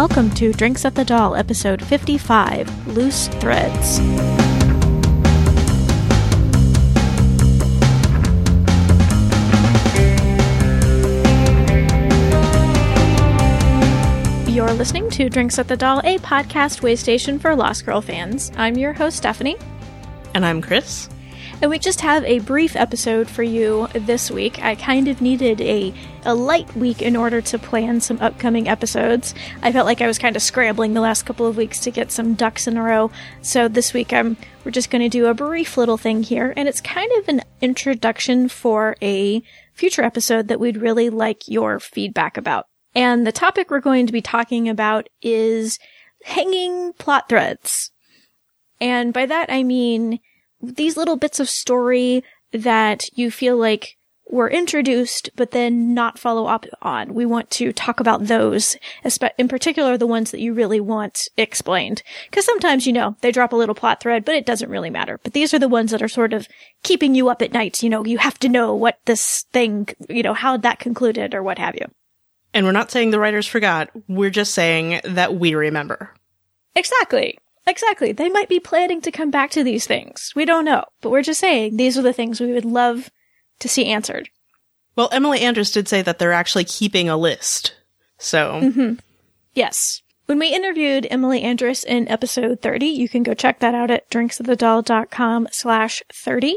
welcome to Drinks at the Dal, episode 55 Loose Threads. You're listening to Drinks at the Dal, a podcast waystation for Lost Girl fans. I'm your host, Stephanie. And I'm Chris. And we just have a brief episode for you this week. I kind of needed a, a light week in order to plan some upcoming episodes. I felt like I was kind of scrambling the last couple of weeks to get some ducks in a row. So this week I'm we're just going to do a brief little thing here and it's kind of an introduction for a future episode that we'd really like your feedback about. And the topic we're going to be talking about is hanging plot threads. And by that I mean these little bits of story that you feel like were introduced but then not follow up on. We want to talk about those, in particular the ones that you really want explained. Because sometimes, you know, they drop a little plot thread, but it doesn't really matter. But these are the ones that are sort of keeping you up at night. You know, you have to know what this thing, you know, how that concluded or what have you. And we're not saying the writers forgot. We're just saying that we remember. Exactly. Exactly. They might be planning to come back to these things. We don't know. But we're just saying these are the things we would love to see answered. Well, Emily Andras did say that they're actually keeping a list. So. Mm-hmm. Yes. When we interviewed Emily Andras in episode 30, you can go check that out at drinksofthedoll.com slash 30.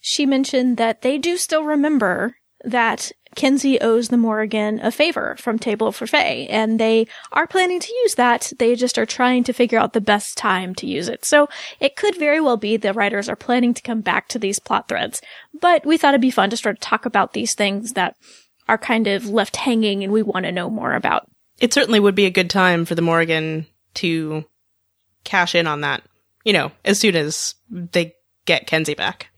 She mentioned that they do still remember that Kenzie owes the Morrigan a favor from Table for Fae, and they are planning to use that. They just are trying to figure out the best time to use it. So it could very well be the writers are planning to come back to these plot threads. But we thought it'd be fun to sort of talk about these things that are kind of left hanging and we want to know more about. It certainly would be a good time for the Morrigan to cash in on that, you know, as soon as they get Kenzie back.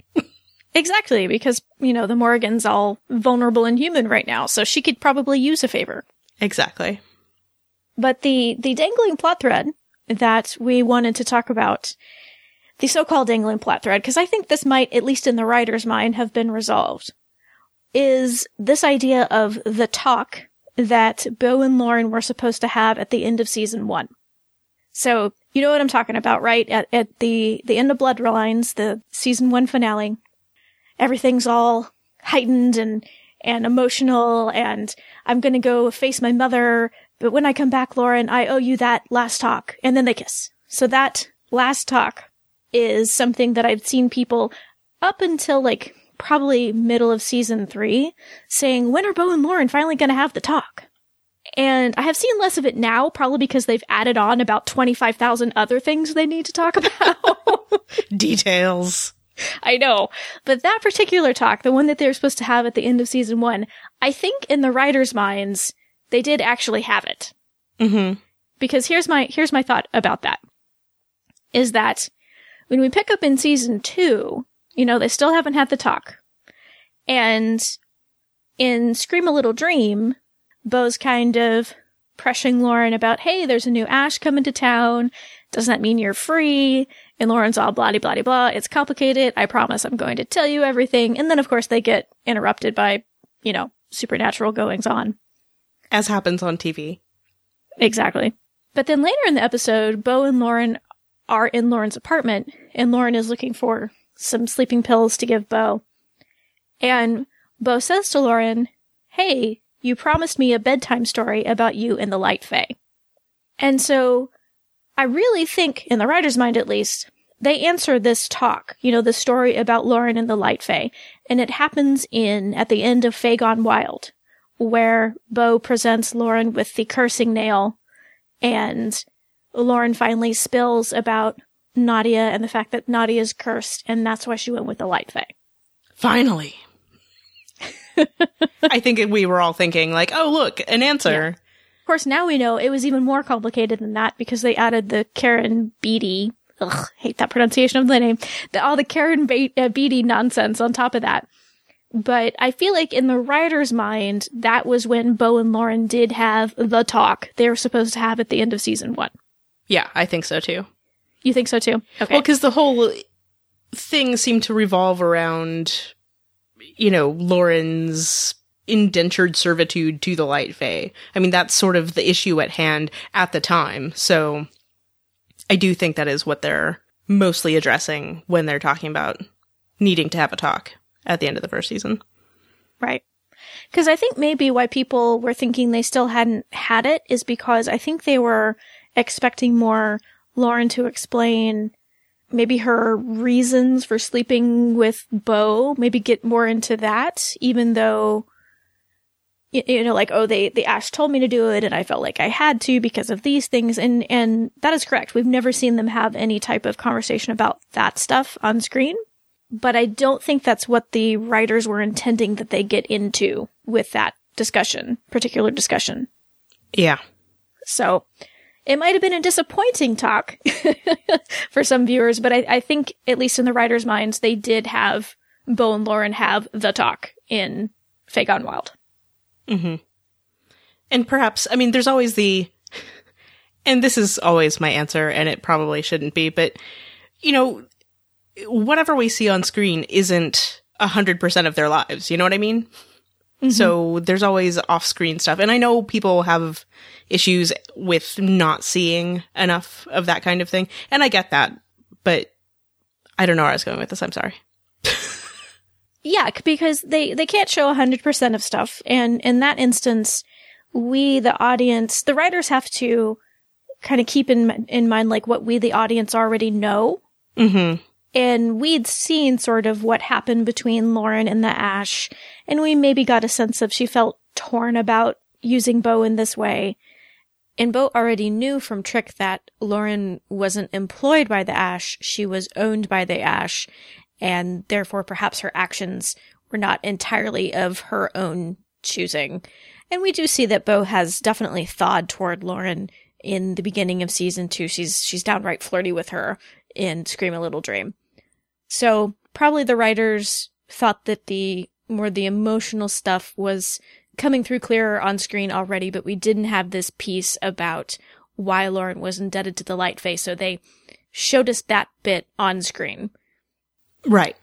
Exactly, because, you know, the Morrigan's all vulnerable and human right now, so she could probably use a favor. Exactly. But the, the dangling plot thread that we wanted to talk about, the so-called dangling plot thread, because I think this might, at least in the writer's mind, have been resolved, is this idea of the talk that Bo and Lauren were supposed to have at the end of season one. So, you know what I'm talking about, right? At, at the, the end of Bloodlines, the season one finale, everything's all heightened and and emotional and I'm going to go face my mother, but when I come back, Lauren, I owe you that last talk. And then they kiss. So that last talk is something that I've seen people up until like probably middle of season three saying, when are Bo and Lauren finally going to have the talk? And I have seen less of it now, probably because they've added on about 25,000 other things they need to talk about. Details. I know. But that particular talk, the one that they were supposed to have at the end of season one, I think in the writers' minds, they did actually have it. Mm-hmm. Because here's my, here's my thought about that. Is that when we pick up in season two, you know, they still haven't had the talk. And in Scream a Little Dream, Bo's kind of pressuring Lauren about, hey, there's a new Ash coming to town. Doesn't that mean you're free? And Lauren's all blah blah blah. blah. It's complicated. I promise I'm going to tell you everything. And then of course they get interrupted by, you know, supernatural goings on. As happens on TV. Exactly. But then later in the episode, Bo and Lauren are in Lauren's apartment and Lauren is looking for some sleeping pills to give Bo. And Bo says to Lauren, Hey, you promised me a bedtime story about you and the Light Fae. And so I really think, in the writer's mind at least, they answer this talk, you know, the story about Lauren and the Light Fae, and it happens in, at the end of Fae Gone Wild, where Bo presents Lauren with the cursing nail, and Lauren finally spills about Nadia and the fact that Nadia is cursed, and that's why she went with the Light Fae. Finally. I think we were all thinking, like, oh, look, an answer. Yeah. Of course, now we know it was even more complicated than that because they added the Karen Beatty. Ugh, hate that pronunciation of the name. The, all the Karen Be- uh, Beatty nonsense on top of that. But I feel like in the writer's mind, that was when Bo and Lauren did have the talk they were supposed to have at the end of season one. Yeah, I think so too. You think so too? Okay. Well, because the whole thing seemed to revolve around, you know, Lauren's indentured servitude to the Light Fae. I mean, that's sort of the issue at hand at the time. So I do think that is what they're mostly addressing when they're talking about needing to have a talk at the end of the first season. Right. Because I think maybe why people were thinking they still hadn't had it is because I think they were expecting more Lauren to explain maybe her reasons for sleeping with Bo, maybe get more into that, even though you, know, like, oh, they, the Ash told me to do it and I felt like I had to because of these things. And, and that is correct. We've never seen them have any type of conversation about that stuff on screen. But I don't think that's what the writers were intending that they get into with that discussion, particular discussion. Yeah. So it might have been a disappointing talk for some viewers, but I, I, think, at least in the writers' minds, they did have Bo and Lauren have the talk in Fae Gone Wild. Mm-hmm. And perhaps, I mean, there's always the, and this is always my answer, and it probably shouldn't be, but, you know, whatever we see on screen isn't a hundred percent of their lives. You know what I mean? Mm-hmm. So there's always off screen stuff. And I know people have issues with not seeing enough of that kind of thing. And I get that, but I don't know where I was going with this. I'm sorry. Yeah, because they, they can't show 100% of stuff. And in that instance, we, the audience, the writers have to kind of keep in, in mind like what we, the audience already know. Mm-hmm. And we'd seen sort of what happened between Lauren and the Ash, and we maybe got a sense of she felt torn about using Bo in this way. And Bo already knew from Trick that Lauren wasn't employed by the Ash, she was owned by the Ash, and therefore perhaps her actions were not entirely of her own choosing. And we do see that Bo has definitely thawed toward Lauren in the beginning of season two. She's she's downright flirty with her in Scream a Little Dream. So probably the writers thought that the more the emotional stuff was coming through clearer on screen already, but we didn't have this piece about why Lauren was indebted to the light face, so they showed us that bit on screen. Right.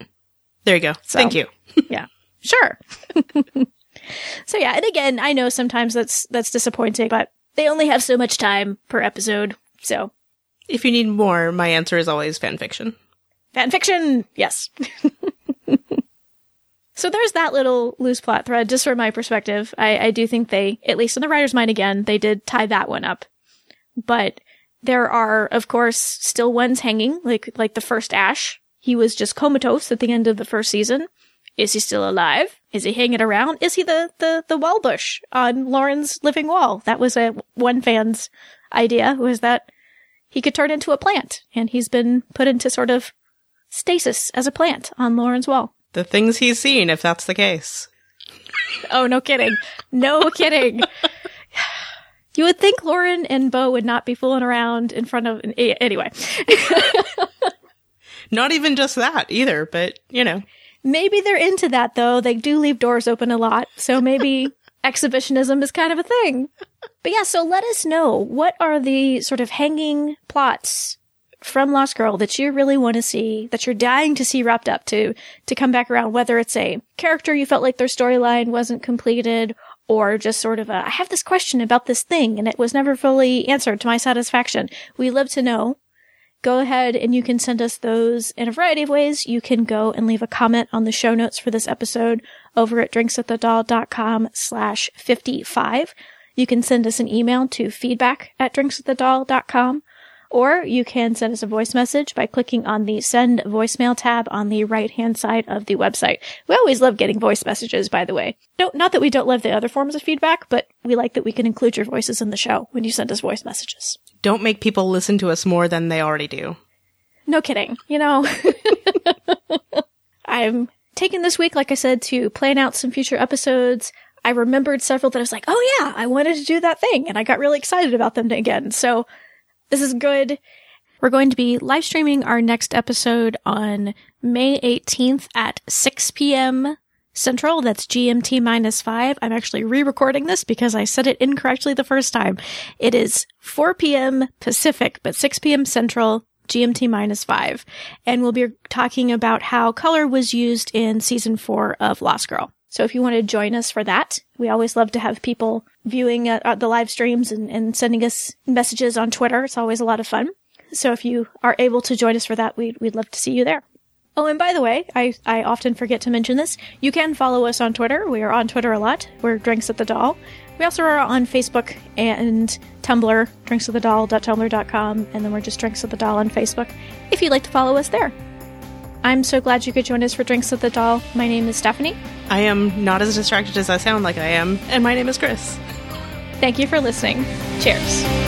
There you go. So, Thank you. yeah. Sure. so yeah, and again, I know sometimes that's that's disappointing, but they only have so much time per episode. So if you need more, my answer is always fan fiction. Fan fiction! Yes. so there's that little loose plot thread, just from my perspective. I, I do think they, at least in the writer's mind again, they did tie that one up. But there are, of course, still ones hanging, like, like the first Ash. He was just comatose at the end of the first season. Is he still alive? Is he hanging around? Is he the, the, the wall bush on Lauren's living wall? That was a one fan's idea, was that he could turn into a plant, and he's been put into sort of stasis as a plant on Lauren's wall. The things he's seen, if that's the case. oh, no kidding. No kidding. You would think Lauren and Bo would not be fooling around in front of. Anyway. not even just that either, but, you know. Maybe they're into that, though. They do leave doors open a lot. So maybe exhibitionism is kind of a thing. But yeah, so let us know what are the sort of hanging plots from Lost Girl that you really want to see, that you're dying to see wrapped up to, to come back around, whether it's a character you felt like their storyline wasn't completed, or just sort of a, I have this question about this thing and it was never fully answered to my satisfaction. We love to know. Go ahead and you can send us those in a variety of ways. You can go and leave a comment on the show notes for this episode over at drinkswiththedoll.com slash 55. You can send us an email to feedback at drinkswiththedoll.com or you can send us a voice message by clicking on the send voicemail tab on the right hand side of the website. We always love getting voice messages, by the way. No, not that we don't love the other forms of feedback, but we like that we can include your voices in the show when you send us voice messages. Don't make people listen to us more than they already do. No kidding. You know, I'm taking this week, like I said, to plan out some future episodes. I remembered several that I was like, oh yeah, I wanted to do that thing. And I got really excited about them again. So this is good. We're going to be live streaming our next episode on May 18th at 6 p.m. Central. That's GMT minus five. I'm actually re-recording this because I said it incorrectly the first time. It is 4 p.m. Pacific, but 6 p.m. Central. GMT minus five. And we'll be talking about how color was used in season four of Lost Girl. So if you want to join us for that, we always love to have people viewing uh, uh, the live streams and, and sending us messages on Twitter. It's always a lot of fun. So if you are able to join us for that, we'd, we'd love to see you there. Oh, and by the way, I, I often forget to mention this. You can follow us on Twitter. We are on Twitter a lot. We're Drinks at the Dal. We also are on Facebook and Tumblr, drinksatthedal.tumblr.com, and then we're just Drinks at the Dal on Facebook if you'd like to follow us there. I'm so glad you could join us for Drinks at the Dal. My name is Stephanie. I am not as distracted as I sound like I am, and my name is Chris. Thank you for listening. Cheers.